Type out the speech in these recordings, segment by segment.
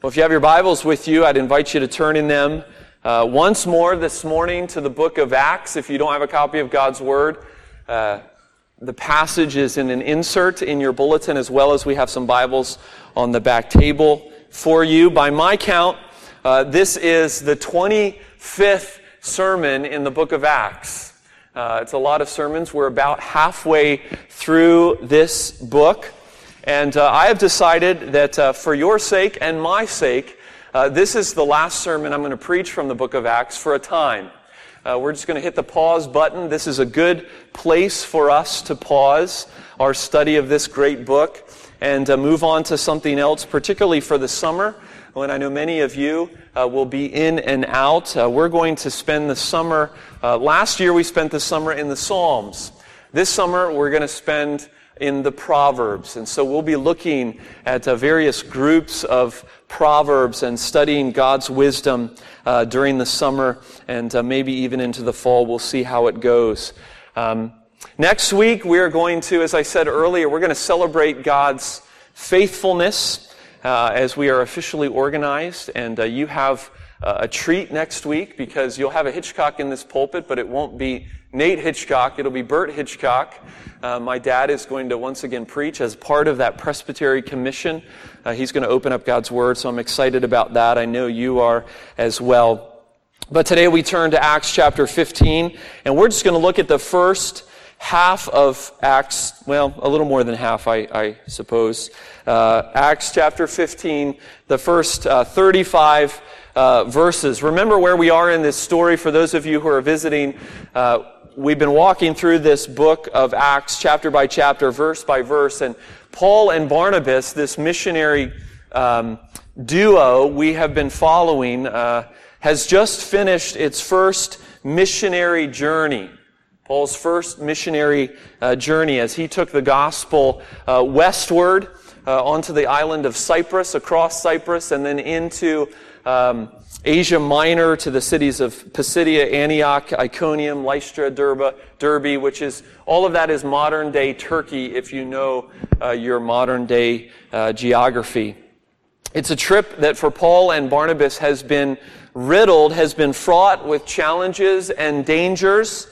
Well, if you have your Bibles with you, I'd invite you to turn in them uh, once more this morning to the book of Acts. If you don't have a copy of God's Word, uh, the passage is in an insert in your bulletin as well as we have some Bibles on the back table for you. By my count, uh, this is the 25th sermon in the book of Acts. Uh, it's a lot of sermons. We're about halfway through this book. And uh, I have decided that uh, for your sake and my sake, uh, this is the last sermon I'm going to preach from the book of Acts for a time. Uh, we're just going to hit the pause button. This is a good place for us to pause our study of this great book and uh, move on to something else, particularly for the summer when I know many of you uh, will be in and out. Uh, we're going to spend the summer, uh, last year we spent the summer in the Psalms. This summer we're going to spend in the Proverbs. And so we'll be looking at uh, various groups of Proverbs and studying God's wisdom uh, during the summer and uh, maybe even into the fall. We'll see how it goes. Um, next week, we are going to, as I said earlier, we're going to celebrate God's faithfulness uh, as we are officially organized. And uh, you have uh, a treat next week because you'll have a Hitchcock in this pulpit, but it won't be Nate Hitchcock. It'll be Bert Hitchcock. Uh, my dad is going to once again preach as part of that presbytery commission. Uh, he's going to open up God's Word, so I'm excited about that. I know you are as well. But today we turn to Acts chapter 15, and we're just going to look at the first half of Acts, well, a little more than half, I, I suppose. Uh, Acts chapter 15, the first uh, 35 uh, verses. Remember where we are in this story for those of you who are visiting. We've been walking through this book of Acts chapter by chapter, verse by verse, and Paul and Barnabas, this missionary um, duo we have been following, uh, has just finished its first missionary journey. Paul's first missionary uh, journey as he took the gospel uh, westward uh, onto the island of Cyprus, across Cyprus, and then into um, Asia Minor to the cities of Pisidia, Antioch, Iconium, Lystra, Derbe, Derbe, which is, all of that is modern day Turkey if you know uh, your modern day uh, geography. It's a trip that for Paul and Barnabas has been riddled, has been fraught with challenges and dangers,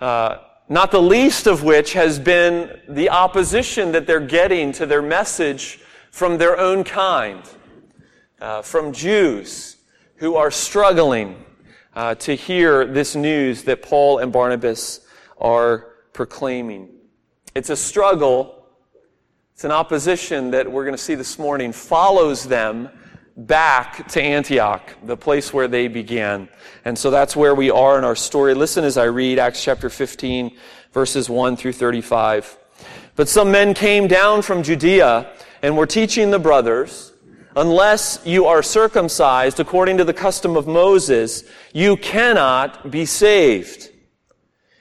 uh, not the least of which has been the opposition that they're getting to their message from their own kind uh, from Jews who are struggling uh, to hear this news that Paul and Barnabas are proclaiming. It's a struggle. It's an opposition that we're going to see this morning follows them back to Antioch, the place where they began. And so that's where we are in our story. Listen as I read Acts chapter 15, verses 1 through 35. But some men came down from Judea and were teaching the brothers unless you are circumcised according to the custom of Moses, you cannot be saved.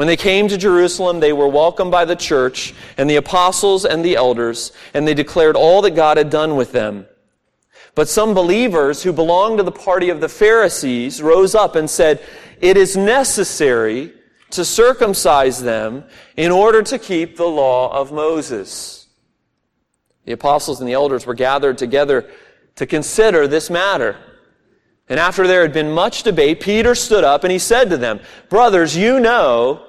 When they came to Jerusalem, they were welcomed by the church and the apostles and the elders, and they declared all that God had done with them. But some believers who belonged to the party of the Pharisees rose up and said, It is necessary to circumcise them in order to keep the law of Moses. The apostles and the elders were gathered together to consider this matter. And after there had been much debate, Peter stood up and he said to them, Brothers, you know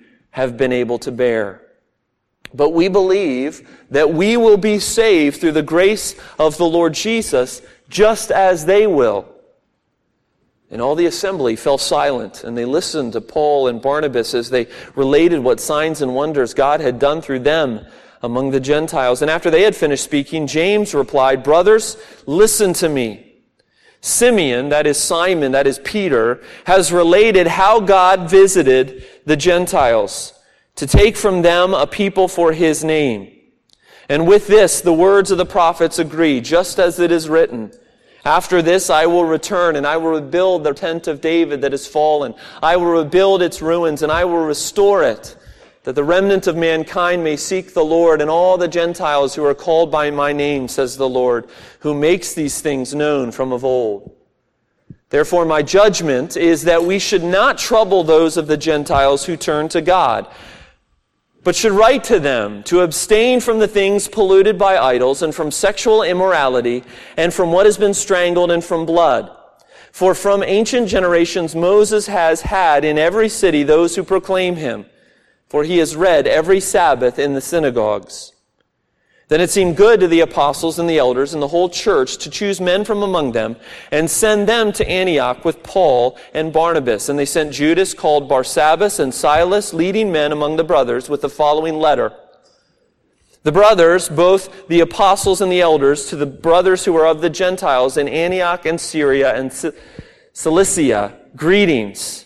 have been able to bear. But we believe that we will be saved through the grace of the Lord Jesus, just as they will. And all the assembly fell silent, and they listened to Paul and Barnabas as they related what signs and wonders God had done through them among the Gentiles. And after they had finished speaking, James replied, Brothers, listen to me. Simeon, that is Simon, that is Peter, has related how God visited the Gentiles to take from them a people for his name. And with this, the words of the prophets agree, just as it is written. After this, I will return and I will rebuild the tent of David that is fallen. I will rebuild its ruins and I will restore it that the remnant of mankind may seek the Lord and all the Gentiles who are called by my name, says the Lord, who makes these things known from of old. Therefore, my judgment is that we should not trouble those of the Gentiles who turn to God, but should write to them to abstain from the things polluted by idols and from sexual immorality and from what has been strangled and from blood. For from ancient generations Moses has had in every city those who proclaim him for he is read every Sabbath in the synagogues. Then it seemed good to the apostles and the elders and the whole church to choose men from among them and send them to Antioch with Paul and Barnabas. And they sent Judas called Barsabbas and Silas, leading men among the brothers, with the following letter. The brothers, both the apostles and the elders, to the brothers who are of the Gentiles in Antioch and Syria and Cilicia, greetings.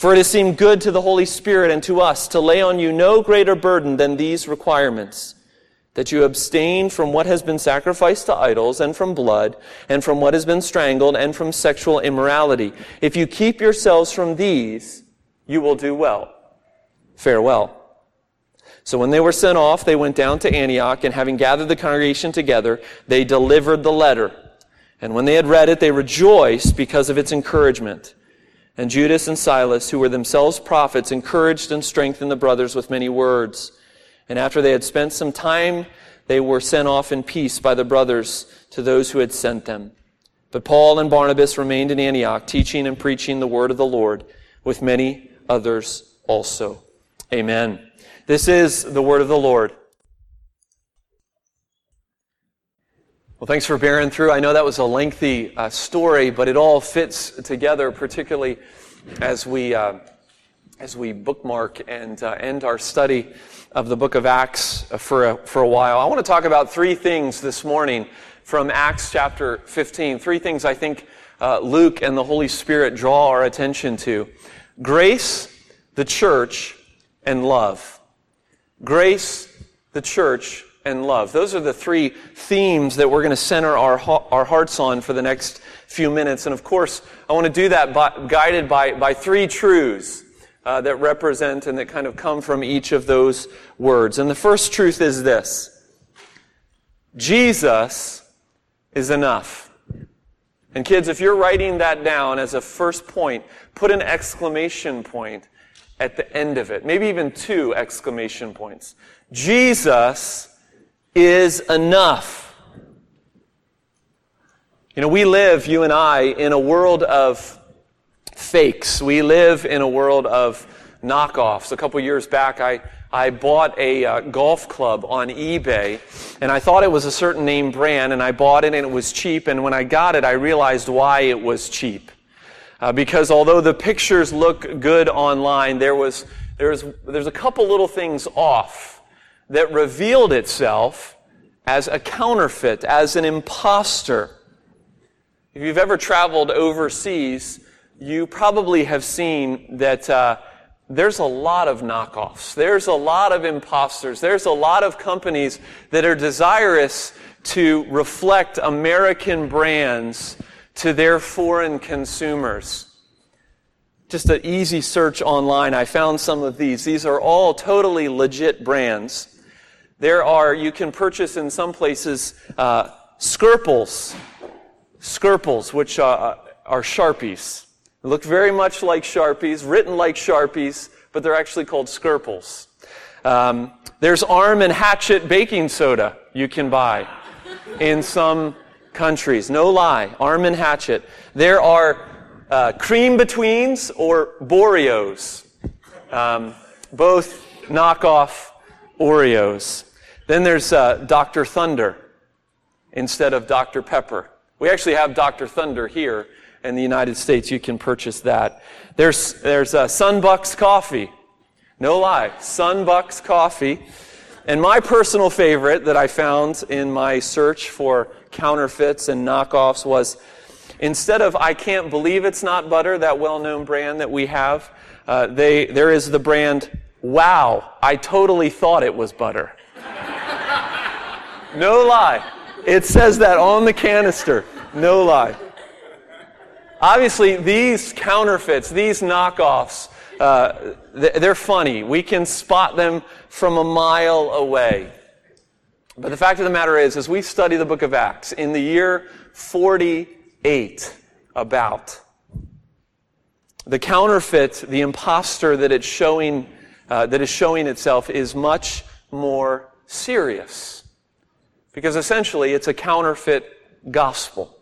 For it has seemed good to the Holy Spirit and to us to lay on you no greater burden than these requirements that you abstain from what has been sacrificed to idols, and from blood, and from what has been strangled, and from sexual immorality. If you keep yourselves from these, you will do well. Farewell. So when they were sent off, they went down to Antioch, and having gathered the congregation together, they delivered the letter. And when they had read it, they rejoiced because of its encouragement. And Judas and Silas, who were themselves prophets, encouraged and strengthened the brothers with many words. And after they had spent some time, they were sent off in peace by the brothers to those who had sent them. But Paul and Barnabas remained in Antioch, teaching and preaching the word of the Lord with many others also. Amen. This is the word of the Lord. Well, thanks for bearing through. I know that was a lengthy uh, story, but it all fits together, particularly as we uh, as we bookmark and uh, end our study of the book of Acts for a, for a while. I want to talk about three things this morning from Acts chapter 15. Three things I think uh, Luke and the Holy Spirit draw our attention to: grace, the church, and love. Grace, the church, and love. Those are the three themes that we're going to center our, our hearts on for the next few minutes. And of course, I want to do that by, guided by, by three truths uh, that represent and that kind of come from each of those words. And the first truth is this Jesus is enough. And kids, if you're writing that down as a first point, put an exclamation point at the end of it. Maybe even two exclamation points. Jesus is enough. You know, we live, you and I, in a world of fakes. We live in a world of knockoffs. A couple years back, I, I bought a uh, golf club on eBay, and I thought it was a certain name brand, and I bought it and it was cheap, and when I got it, I realized why it was cheap. Uh, because although the pictures look good online, there was, there was, there's a couple little things off that revealed itself as a counterfeit, as an impostor. If you've ever traveled overseas, you probably have seen that uh, there's a lot of knockoffs. There's a lot of imposters. There's a lot of companies that are desirous to reflect American brands to their foreign consumers. Just an easy search online, I found some of these. These are all totally legit brands. There are, you can purchase in some places, uh, Skirples. Skirples, which uh, are Sharpies. They look very much like Sharpies, written like Sharpies, but they're actually called Skirples. Um, there's Arm and Hatchet baking soda you can buy in some countries. No lie, Arm and Hatchet. There are uh, cream betweens or Boreos, um, both knockoff Oreos. Then there's uh, Dr. Thunder instead of Dr. Pepper. We actually have Dr. Thunder here in the United States. You can purchase that. There's, there's uh, Sunbucks coffee. No lie, Sunbucks coffee. And my personal favorite that I found in my search for counterfeits and knockoffs was instead of I can't believe it's not butter, that well known brand that we have, uh, they, there is the brand Wow, I totally thought it was butter. No lie. It says that on the canister. No lie. Obviously, these counterfeits, these knockoffs, uh, they're funny. We can spot them from a mile away. But the fact of the matter is, as we study the book of Acts, in the year 48, about, the counterfeit, the impostor that it's showing, uh, that is showing itself is much more serious. Because essentially, it's a counterfeit gospel.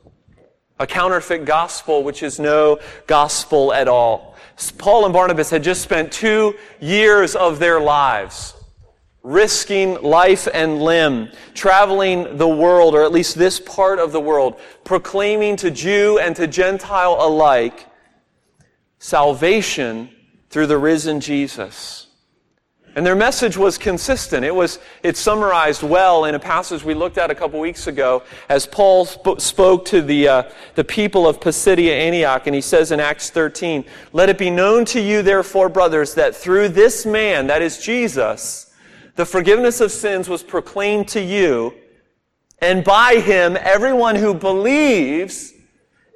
A counterfeit gospel, which is no gospel at all. Paul and Barnabas had just spent two years of their lives risking life and limb, traveling the world, or at least this part of the world, proclaiming to Jew and to Gentile alike salvation through the risen Jesus. And their message was consistent. It was, it summarized well in a passage we looked at a couple weeks ago as Paul sp- spoke to the, uh, the people of Pisidia Antioch. And he says in Acts 13, Let it be known to you, therefore, brothers, that through this man, that is Jesus, the forgiveness of sins was proclaimed to you. And by him, everyone who believes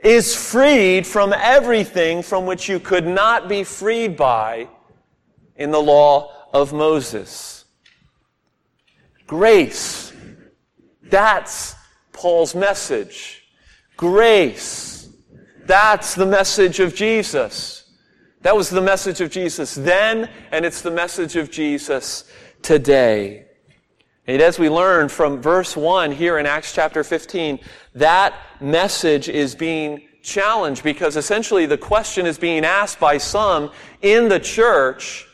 is freed from everything from which you could not be freed by in the law of Moses. Grace. That's Paul's message. Grace. That's the message of Jesus. That was the message of Jesus then, and it's the message of Jesus today. And as we learn from verse 1 here in Acts chapter 15, that message is being challenged because essentially the question is being asked by some in the church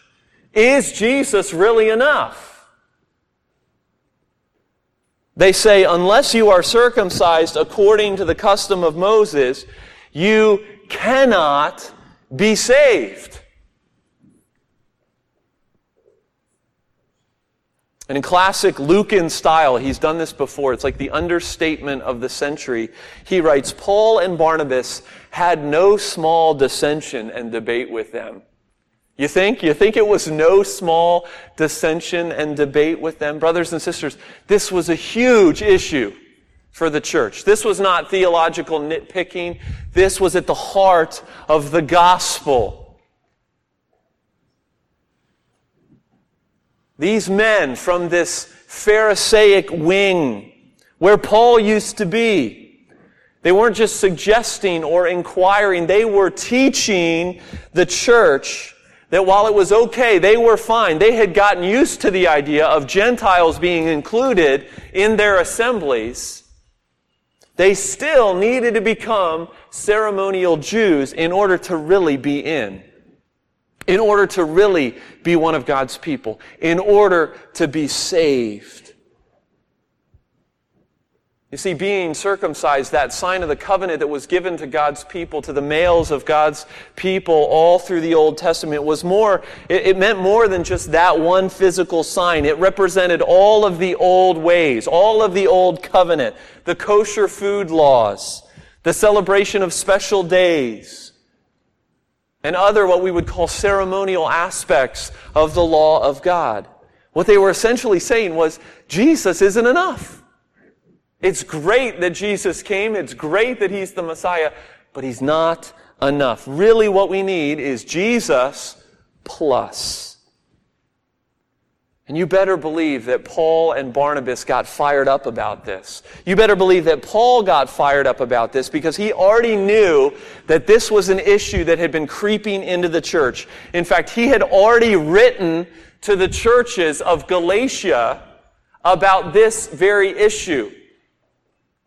is Jesus really enough? They say, unless you are circumcised according to the custom of Moses, you cannot be saved. And in classic Lucan style, he's done this before. It's like the understatement of the century. He writes, Paul and Barnabas had no small dissension and debate with them. You think? You think it was no small dissension and debate with them? Brothers and sisters, this was a huge issue for the church. This was not theological nitpicking. This was at the heart of the gospel. These men from this Pharisaic wing, where Paul used to be, they weren't just suggesting or inquiring, they were teaching the church that while it was okay, they were fine. They had gotten used to the idea of Gentiles being included in their assemblies. They still needed to become ceremonial Jews in order to really be in. In order to really be one of God's people. In order to be saved. You see, being circumcised, that sign of the covenant that was given to God's people, to the males of God's people all through the Old Testament was more, it, it, meant more than just that one physical sign. It represented all of the old ways, all of the old covenant, the kosher food laws, the celebration of special days, and other what we would call ceremonial aspects of the law of God. What they were essentially saying was, Jesus isn't enough. It's great that Jesus came. It's great that He's the Messiah, but He's not enough. Really, what we need is Jesus plus. And you better believe that Paul and Barnabas got fired up about this. You better believe that Paul got fired up about this because he already knew that this was an issue that had been creeping into the church. In fact, he had already written to the churches of Galatia about this very issue.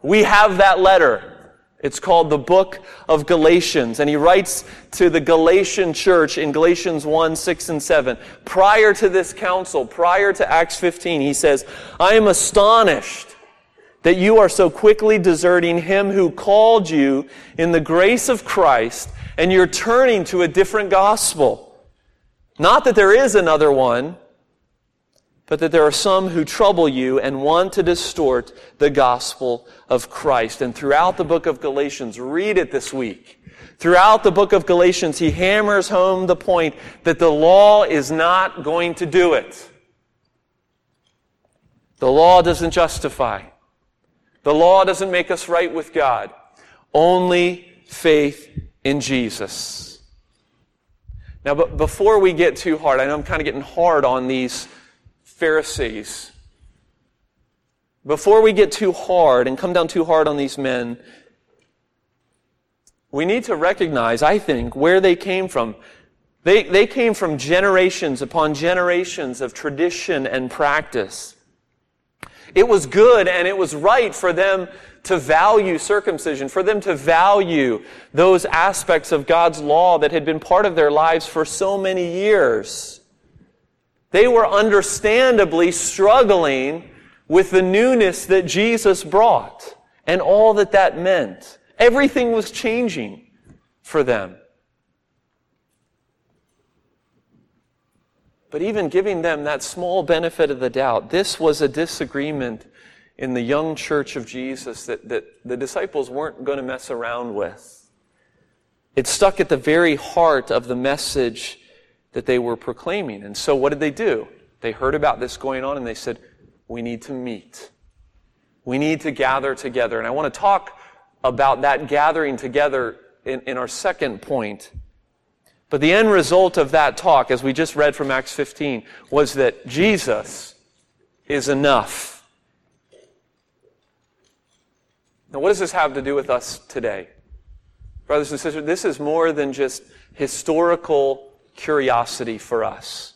We have that letter. It's called the book of Galatians. And he writes to the Galatian church in Galatians 1, 6, and 7. Prior to this council, prior to Acts 15, he says, I am astonished that you are so quickly deserting him who called you in the grace of Christ and you're turning to a different gospel. Not that there is another one, but that there are some who trouble you and want to distort the gospel of Christ. And throughout the book of Galatians, read it this week. Throughout the book of Galatians, he hammers home the point that the law is not going to do it. The law doesn't justify. The law doesn't make us right with God. Only faith in Jesus. Now, but before we get too hard, I know I'm kind of getting hard on these Pharisees. Before we get too hard and come down too hard on these men, we need to recognize, I think, where they came from. They, they came from generations upon generations of tradition and practice. It was good and it was right for them to value circumcision, for them to value those aspects of God's law that had been part of their lives for so many years. They were understandably struggling with the newness that Jesus brought and all that that meant. Everything was changing for them. But even giving them that small benefit of the doubt, this was a disagreement in the young church of Jesus that, that the disciples weren't going to mess around with. It stuck at the very heart of the message that they were proclaiming. And so what did they do? They heard about this going on and they said, we need to meet. We need to gather together. And I want to talk about that gathering together in, in our second point. But the end result of that talk, as we just read from Acts 15, was that Jesus is enough. Now, what does this have to do with us today? Brothers and sisters, this is more than just historical curiosity for us.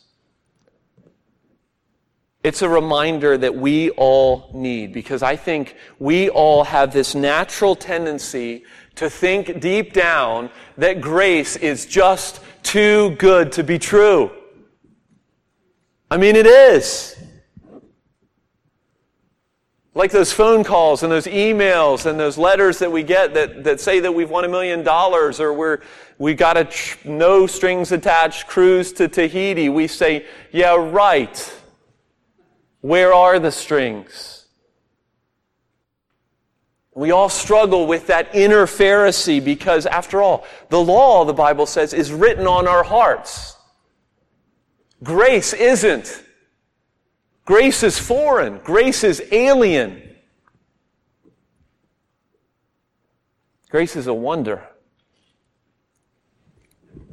It's a reminder that we all need because I think we all have this natural tendency to think deep down that grace is just too good to be true. I mean, it is. Like those phone calls and those emails and those letters that we get that, that say that we've won a million dollars or we're, we got a tr- no strings attached cruise to Tahiti. We say, yeah, right. Where are the strings? We all struggle with that inner Pharisee because, after all, the law, the Bible says, is written on our hearts. Grace isn't. Grace is foreign. Grace is alien. Grace is a wonder.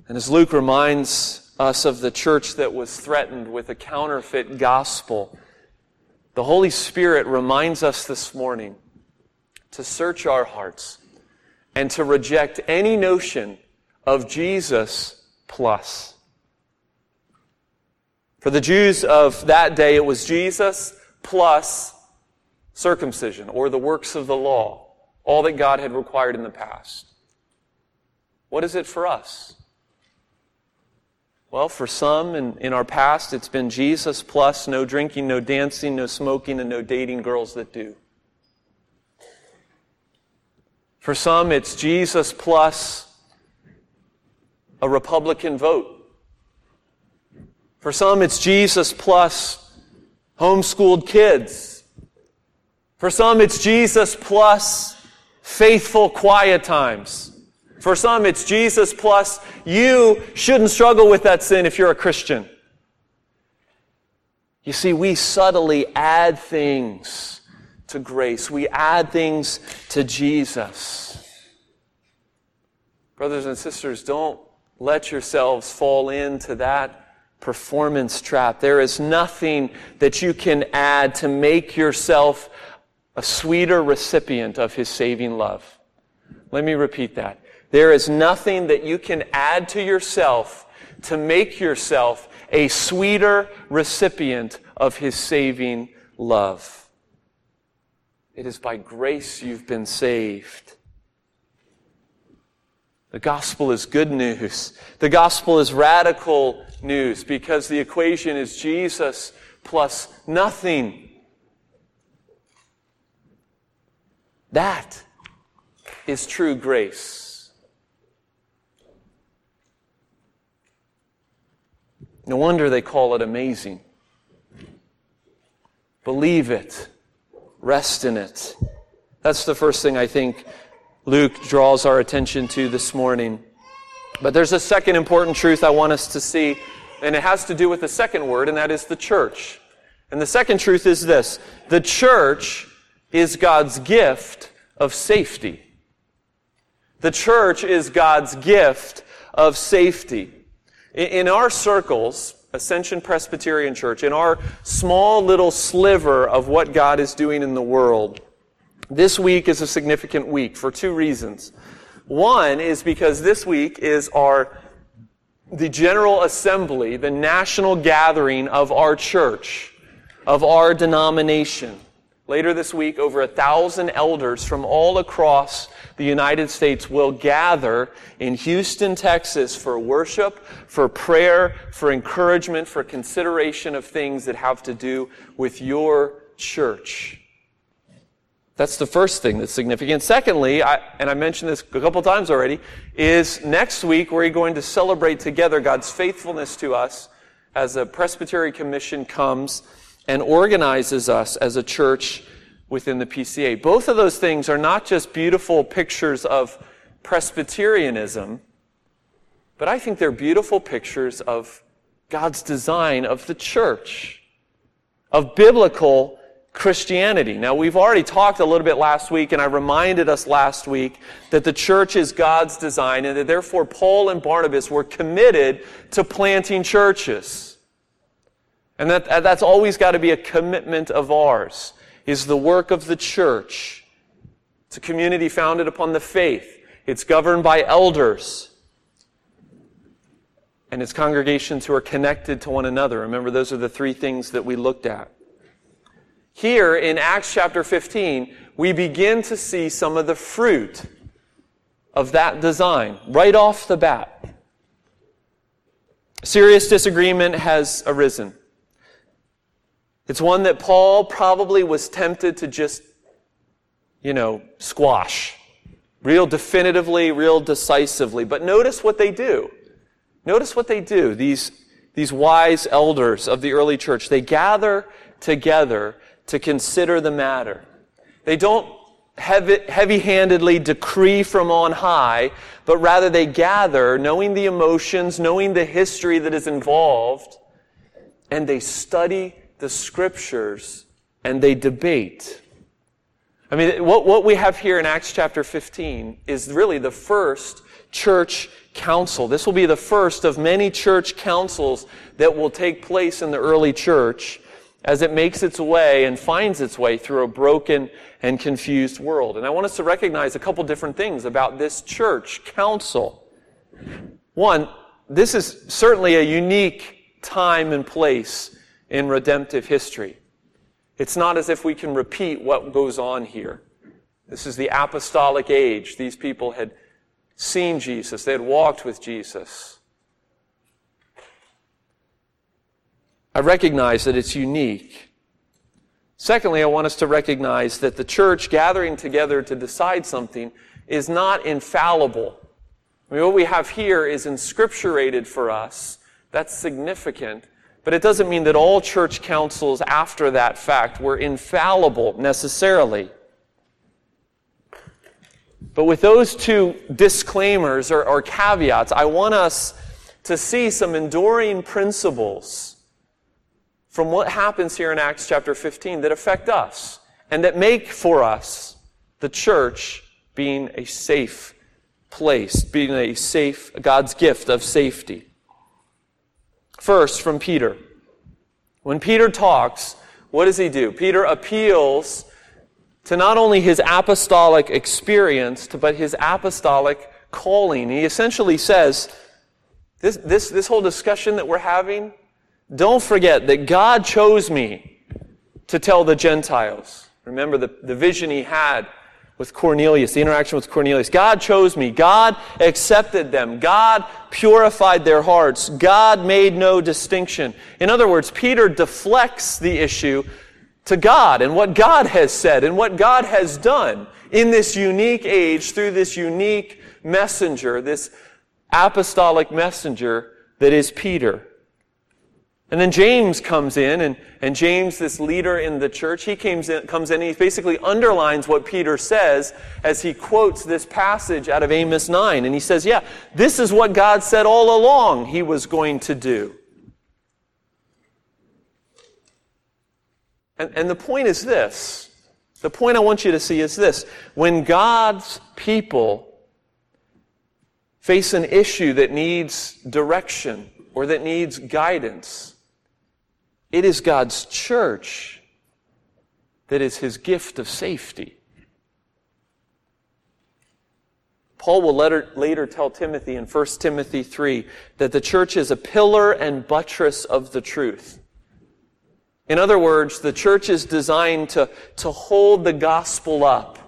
And as Luke reminds us of the church that was threatened with a counterfeit gospel, the Holy Spirit reminds us this morning to search our hearts and to reject any notion of Jesus plus. For the Jews of that day, it was Jesus plus circumcision or the works of the law, all that God had required in the past. What is it for us? Well, for some in, in our past, it's been Jesus plus no drinking, no dancing, no smoking, and no dating girls that do. For some, it's Jesus plus a Republican vote. For some, it's Jesus plus homeschooled kids. For some, it's Jesus plus faithful quiet times. For some, it's Jesus plus you shouldn't struggle with that sin if you're a Christian. You see, we subtly add things to grace. We add things to Jesus. Brothers and sisters, don't let yourselves fall into that performance trap. There is nothing that you can add to make yourself a sweeter recipient of his saving love. Let me repeat that. There is nothing that you can add to yourself to make yourself a sweeter recipient of his saving love. It is by grace you've been saved. The gospel is good news. The gospel is radical news because the equation is Jesus plus nothing. That is true grace. No wonder they call it amazing. Believe it. Rest in it. That's the first thing I think Luke draws our attention to this morning. But there's a second important truth I want us to see, and it has to do with the second word, and that is the church. And the second truth is this the church is God's gift of safety. The church is God's gift of safety. In our circles, Ascension Presbyterian Church, in our small little sliver of what God is doing in the world, this week is a significant week for two reasons. One is because this week is our the General Assembly, the national gathering of our church, of our denomination. Later this week, over a thousand elders from all across the United States will gather in Houston, Texas for worship, for prayer, for encouragement, for consideration of things that have to do with your church. That's the first thing that's significant. Secondly, I, and I mentioned this a couple times already, is next week we're going to celebrate together God's faithfulness to us as the Presbytery Commission comes and organizes us as a church within the PCA. Both of those things are not just beautiful pictures of Presbyterianism, but I think they're beautiful pictures of God's design of the church, of biblical Christianity. Now, we've already talked a little bit last week, and I reminded us last week that the church is God's design, and that therefore Paul and Barnabas were committed to planting churches. And that, uh, that's always got to be a commitment of ours, is the work of the church. It's a community founded upon the faith. It's governed by elders. And it's congregations who are connected to one another. Remember, those are the three things that we looked at. Here in Acts chapter 15, we begin to see some of the fruit of that design right off the bat. Serious disagreement has arisen. It's one that Paul probably was tempted to just, you know, squash. Real definitively, real decisively. But notice what they do. Notice what they do. These, these wise elders of the early church, they gather together to consider the matter. They don't heavy handedly decree from on high, but rather they gather, knowing the emotions, knowing the history that is involved, and they study the scriptures and they debate. I mean, what, what we have here in Acts chapter 15 is really the first church council. This will be the first of many church councils that will take place in the early church as it makes its way and finds its way through a broken and confused world. And I want us to recognize a couple different things about this church council. One, this is certainly a unique time and place in redemptive history. It's not as if we can repeat what goes on here. This is the apostolic age. These people had seen Jesus, they had walked with Jesus. I recognize that it's unique. Secondly, I want us to recognize that the church gathering together to decide something is not infallible. I mean, what we have here is inscripturated for us. That's significant. But it doesn't mean that all church councils after that fact were infallible necessarily. But with those two disclaimers or, or, caveats, I want us to see some enduring principles from what happens here in Acts chapter 15 that affect us and that make for us the church being a safe place, being a safe, God's gift of safety. First, from Peter. When Peter talks, what does he do? Peter appeals to not only his apostolic experience, but his apostolic calling. He essentially says, this, this, this whole discussion that we're having, don't forget that God chose me to tell the Gentiles. Remember the, the vision he had with Cornelius, the interaction with Cornelius. God chose me. God accepted them. God purified their hearts. God made no distinction. In other words, Peter deflects the issue to God and what God has said and what God has done in this unique age through this unique messenger, this apostolic messenger that is Peter. And then James comes in, and, and James, this leader in the church, he comes in, comes in and he basically underlines what Peter says as he quotes this passage out of Amos 9. And he says, Yeah, this is what God said all along he was going to do. And, and the point is this the point I want you to see is this when God's people face an issue that needs direction or that needs guidance, it is God's church that is his gift of safety. Paul will later, later, tell Timothy in 1 Timothy 3 that the church is a pillar and buttress of the truth. In other words, the church is designed to, to hold the gospel up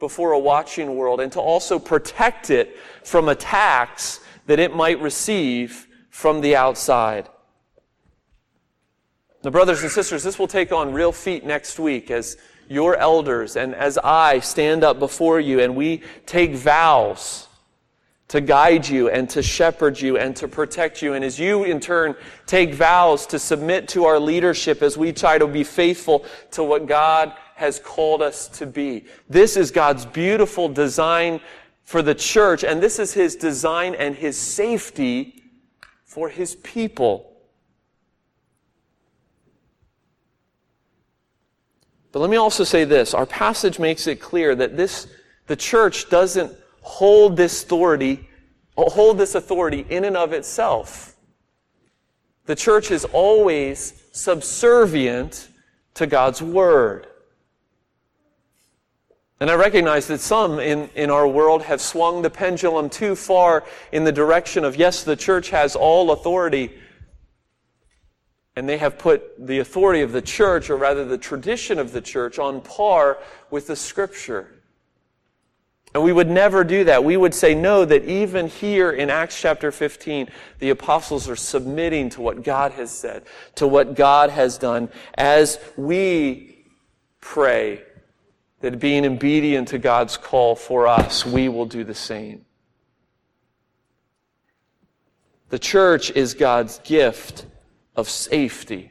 before a watching world and to also protect it from attacks that it might receive from the outside. Now, brothers and sisters, this will take on real feet next week as your elders and as I stand up before you and we take vows to guide you and to shepherd you and to protect you. And as you, in turn, take vows to submit to our leadership as we try to be faithful to what God has called us to be. This is God's beautiful design for the church, and this is His design and His safety for His people. But let me also say this. Our passage makes it clear that this, the church doesn't hold this authority, hold this authority in and of itself. The church is always subservient to God's word. And I recognize that some in, in our world have swung the pendulum too far in the direction of, yes, the church has all authority. And they have put the authority of the church, or rather the tradition of the church, on par with the scripture. And we would never do that. We would say, no, that even here in Acts chapter 15, the apostles are submitting to what God has said, to what God has done, as we pray that being obedient to God's call for us, we will do the same. The church is God's gift of safety.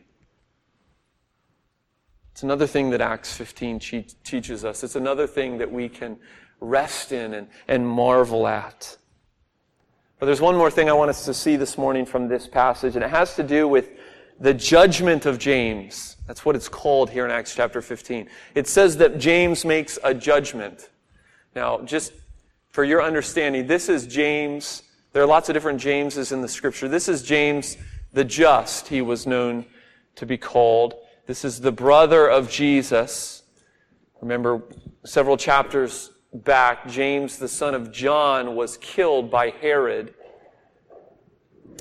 It's another thing that Acts 15 teaches us. It's another thing that we can rest in and, and marvel at. But there's one more thing I want us to see this morning from this passage, and it has to do with the judgment of James. That's what it's called here in Acts chapter 15. It says that James makes a judgment. Now, just for your understanding, this is James. There are lots of different Jameses in the scripture. This is James the just, he was known to be called. This is the brother of Jesus. Remember, several chapters back, James, the son of John, was killed by Herod.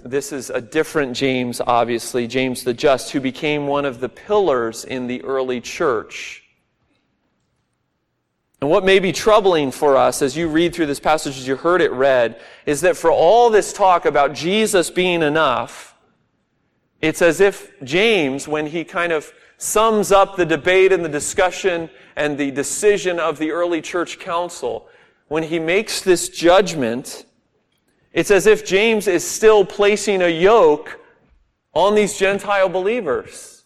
This is a different James, obviously, James the Just, who became one of the pillars in the early church. And what may be troubling for us as you read through this passage, as you heard it read, is that for all this talk about Jesus being enough, it's as if James, when he kind of sums up the debate and the discussion and the decision of the early church council, when he makes this judgment, it's as if James is still placing a yoke on these Gentile believers.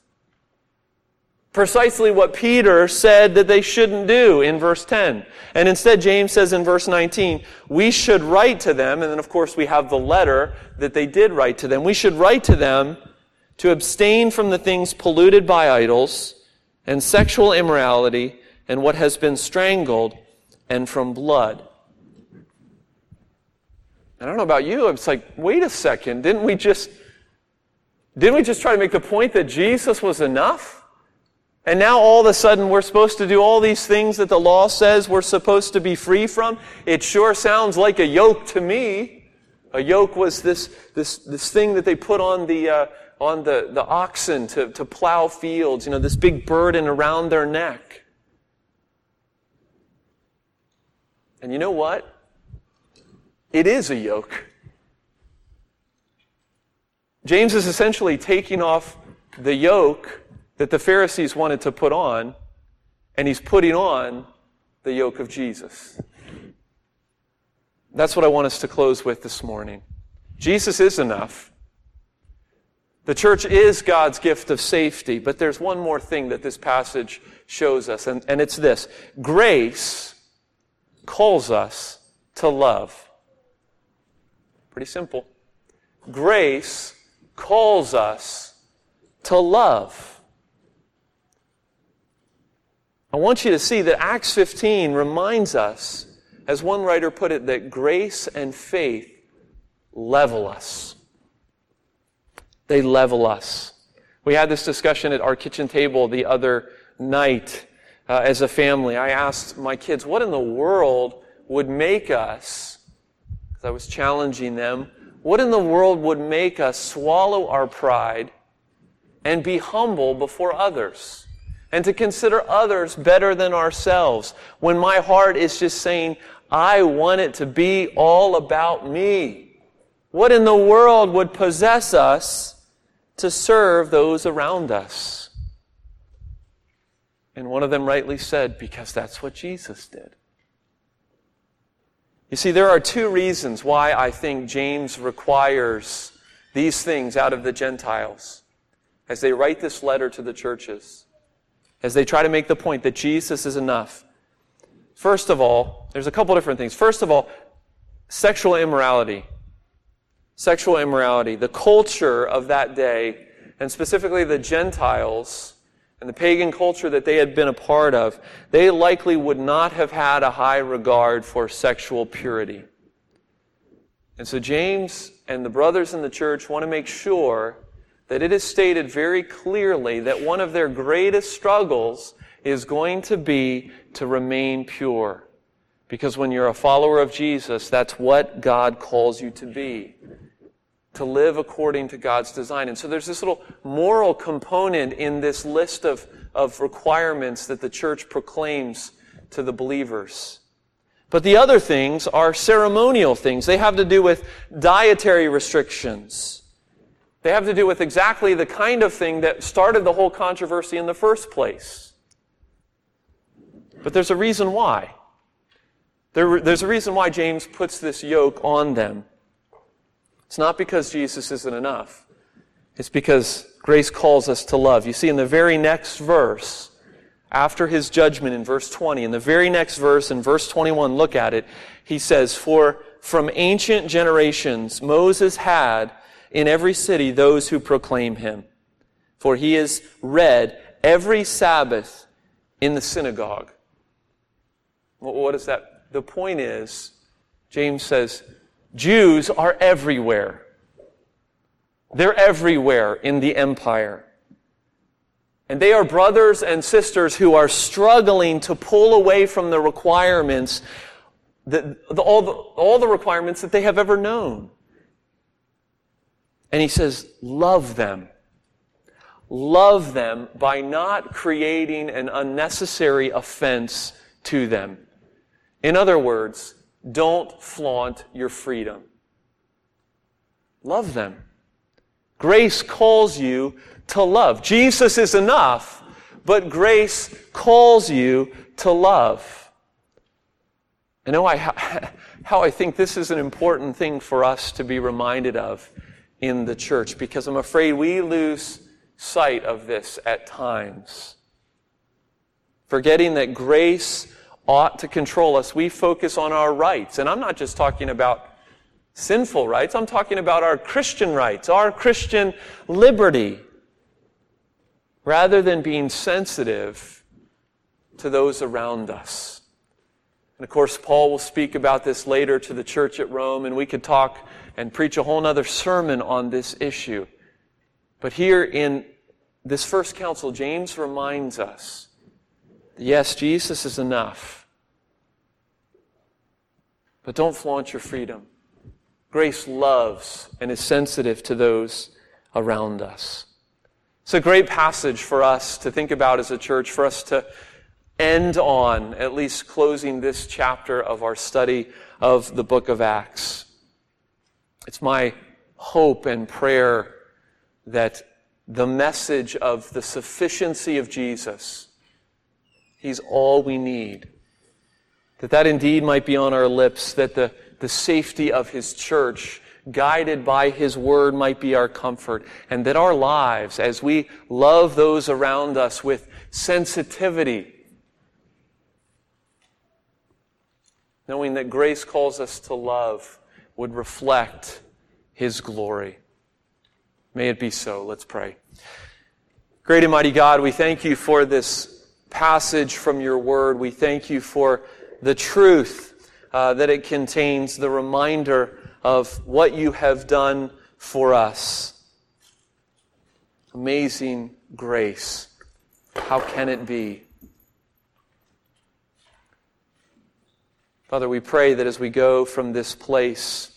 Precisely what Peter said that they shouldn't do in verse 10. And instead, James says in verse 19, we should write to them, and then of course we have the letter that they did write to them. We should write to them to abstain from the things polluted by idols and sexual immorality and what has been strangled, and from blood. I don't know about you, it's like, wait a second, didn't we just Didn't we just try to make the point that Jesus was enough? And now all of a sudden we're supposed to do all these things that the law says we're supposed to be free from? It sure sounds like a yoke to me. A yoke was this, this, this thing that they put on the, uh, on the, the oxen to, to plow fields, you know, this big burden around their neck. And you know what? It is a yoke. James is essentially taking off the yoke that the Pharisees wanted to put on, and he's putting on the yoke of Jesus. That's what I want us to close with this morning. Jesus is enough. The church is God's gift of safety, but there's one more thing that this passage shows us, and, and it's this. Grace calls us to love. Pretty simple. Grace calls us to love. I want you to see that Acts 15 reminds us, as one writer put it, that grace and faith level us. They level us. We had this discussion at our kitchen table the other night uh, as a family. I asked my kids, what in the world would make us, because I was challenging them, what in the world would make us swallow our pride and be humble before others? And to consider others better than ourselves when my heart is just saying, I want it to be all about me. What in the world would possess us to serve those around us? And one of them rightly said, because that's what Jesus did. You see, there are two reasons why I think James requires these things out of the Gentiles as they write this letter to the churches, as they try to make the point that Jesus is enough. First of all, there's a couple different things. First of all, sexual immorality. Sexual immorality. The culture of that day, and specifically the Gentiles, and the pagan culture that they had been a part of, they likely would not have had a high regard for sexual purity. And so James and the brothers in the church want to make sure that it is stated very clearly that one of their greatest struggles is going to be to remain pure. Because when you're a follower of Jesus, that's what God calls you to be to live according to God's design. And so there's this little moral component in this list of, of requirements that the church proclaims to the believers. But the other things are ceremonial things. They have to do with dietary restrictions. They have to do with exactly the kind of thing that started the whole controversy in the first place. But there's a reason why. There, there's a reason why James puts this yoke on them. It's not because Jesus isn't enough. It's because grace calls us to love. You see, in the very next verse, after his judgment in verse 20, in the very next verse, in verse 21, look at it, he says, For from ancient generations Moses had in every city those who proclaim him. For he is read every Sabbath in the synagogue. Well, What is that? The point is, James says, Jews are everywhere. They're everywhere in the empire. And they are brothers and sisters who are struggling to pull away from the requirements, that, the, all, the, all the requirements that they have ever known. And he says, love them. Love them by not creating an unnecessary offense to them. In other words, don't flaunt your freedom. Love them. Grace calls you to love. Jesus is enough, but grace calls you to love. You know I, how I think this is an important thing for us to be reminded of in the church because I'm afraid we lose sight of this at times. Forgetting that grace ought to control us. We focus on our rights. And I'm not just talking about sinful rights, I'm talking about our Christian rights, our Christian liberty, rather than being sensitive to those around us. And of course, Paul will speak about this later to the church at Rome, and we could talk and preach a whole other sermon on this issue. But here in this first council, James reminds us yes, Jesus is enough. But don't flaunt your freedom. Grace loves and is sensitive to those around us. It's a great passage for us to think about as a church, for us to end on, at least closing this chapter of our study of the book of Acts. It's my hope and prayer that the message of the sufficiency of Jesus, He's all we need, that that indeed might be on our lips, that the, the safety of His church, guided by His word, might be our comfort, and that our lives, as we love those around us with sensitivity, knowing that grace calls us to love, would reflect His glory. May it be so. Let's pray. Great and mighty God, we thank you for this passage from your word. We thank you for the truth uh, that it contains, the reminder of what you have done for us. Amazing grace. How can it be? Father, we pray that as we go from this place,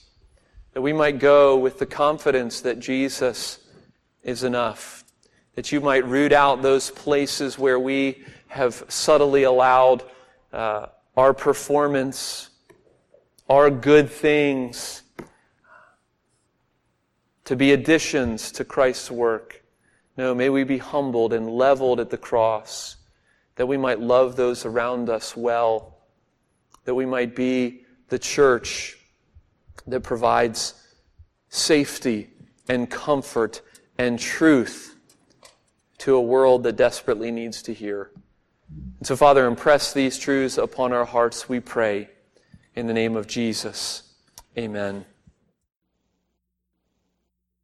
that we might go with the confidence that Jesus is enough. That you might root out those places where we have subtly allowed uh, our performance, our good things, to be additions to Christ's work. No, may we be humbled and leveled at the cross, that we might love those around us well, that we might be the church that provides safety and comfort and truth to a world that desperately needs to hear. And so, Father, impress these truths upon our hearts, we pray. In the name of Jesus, amen.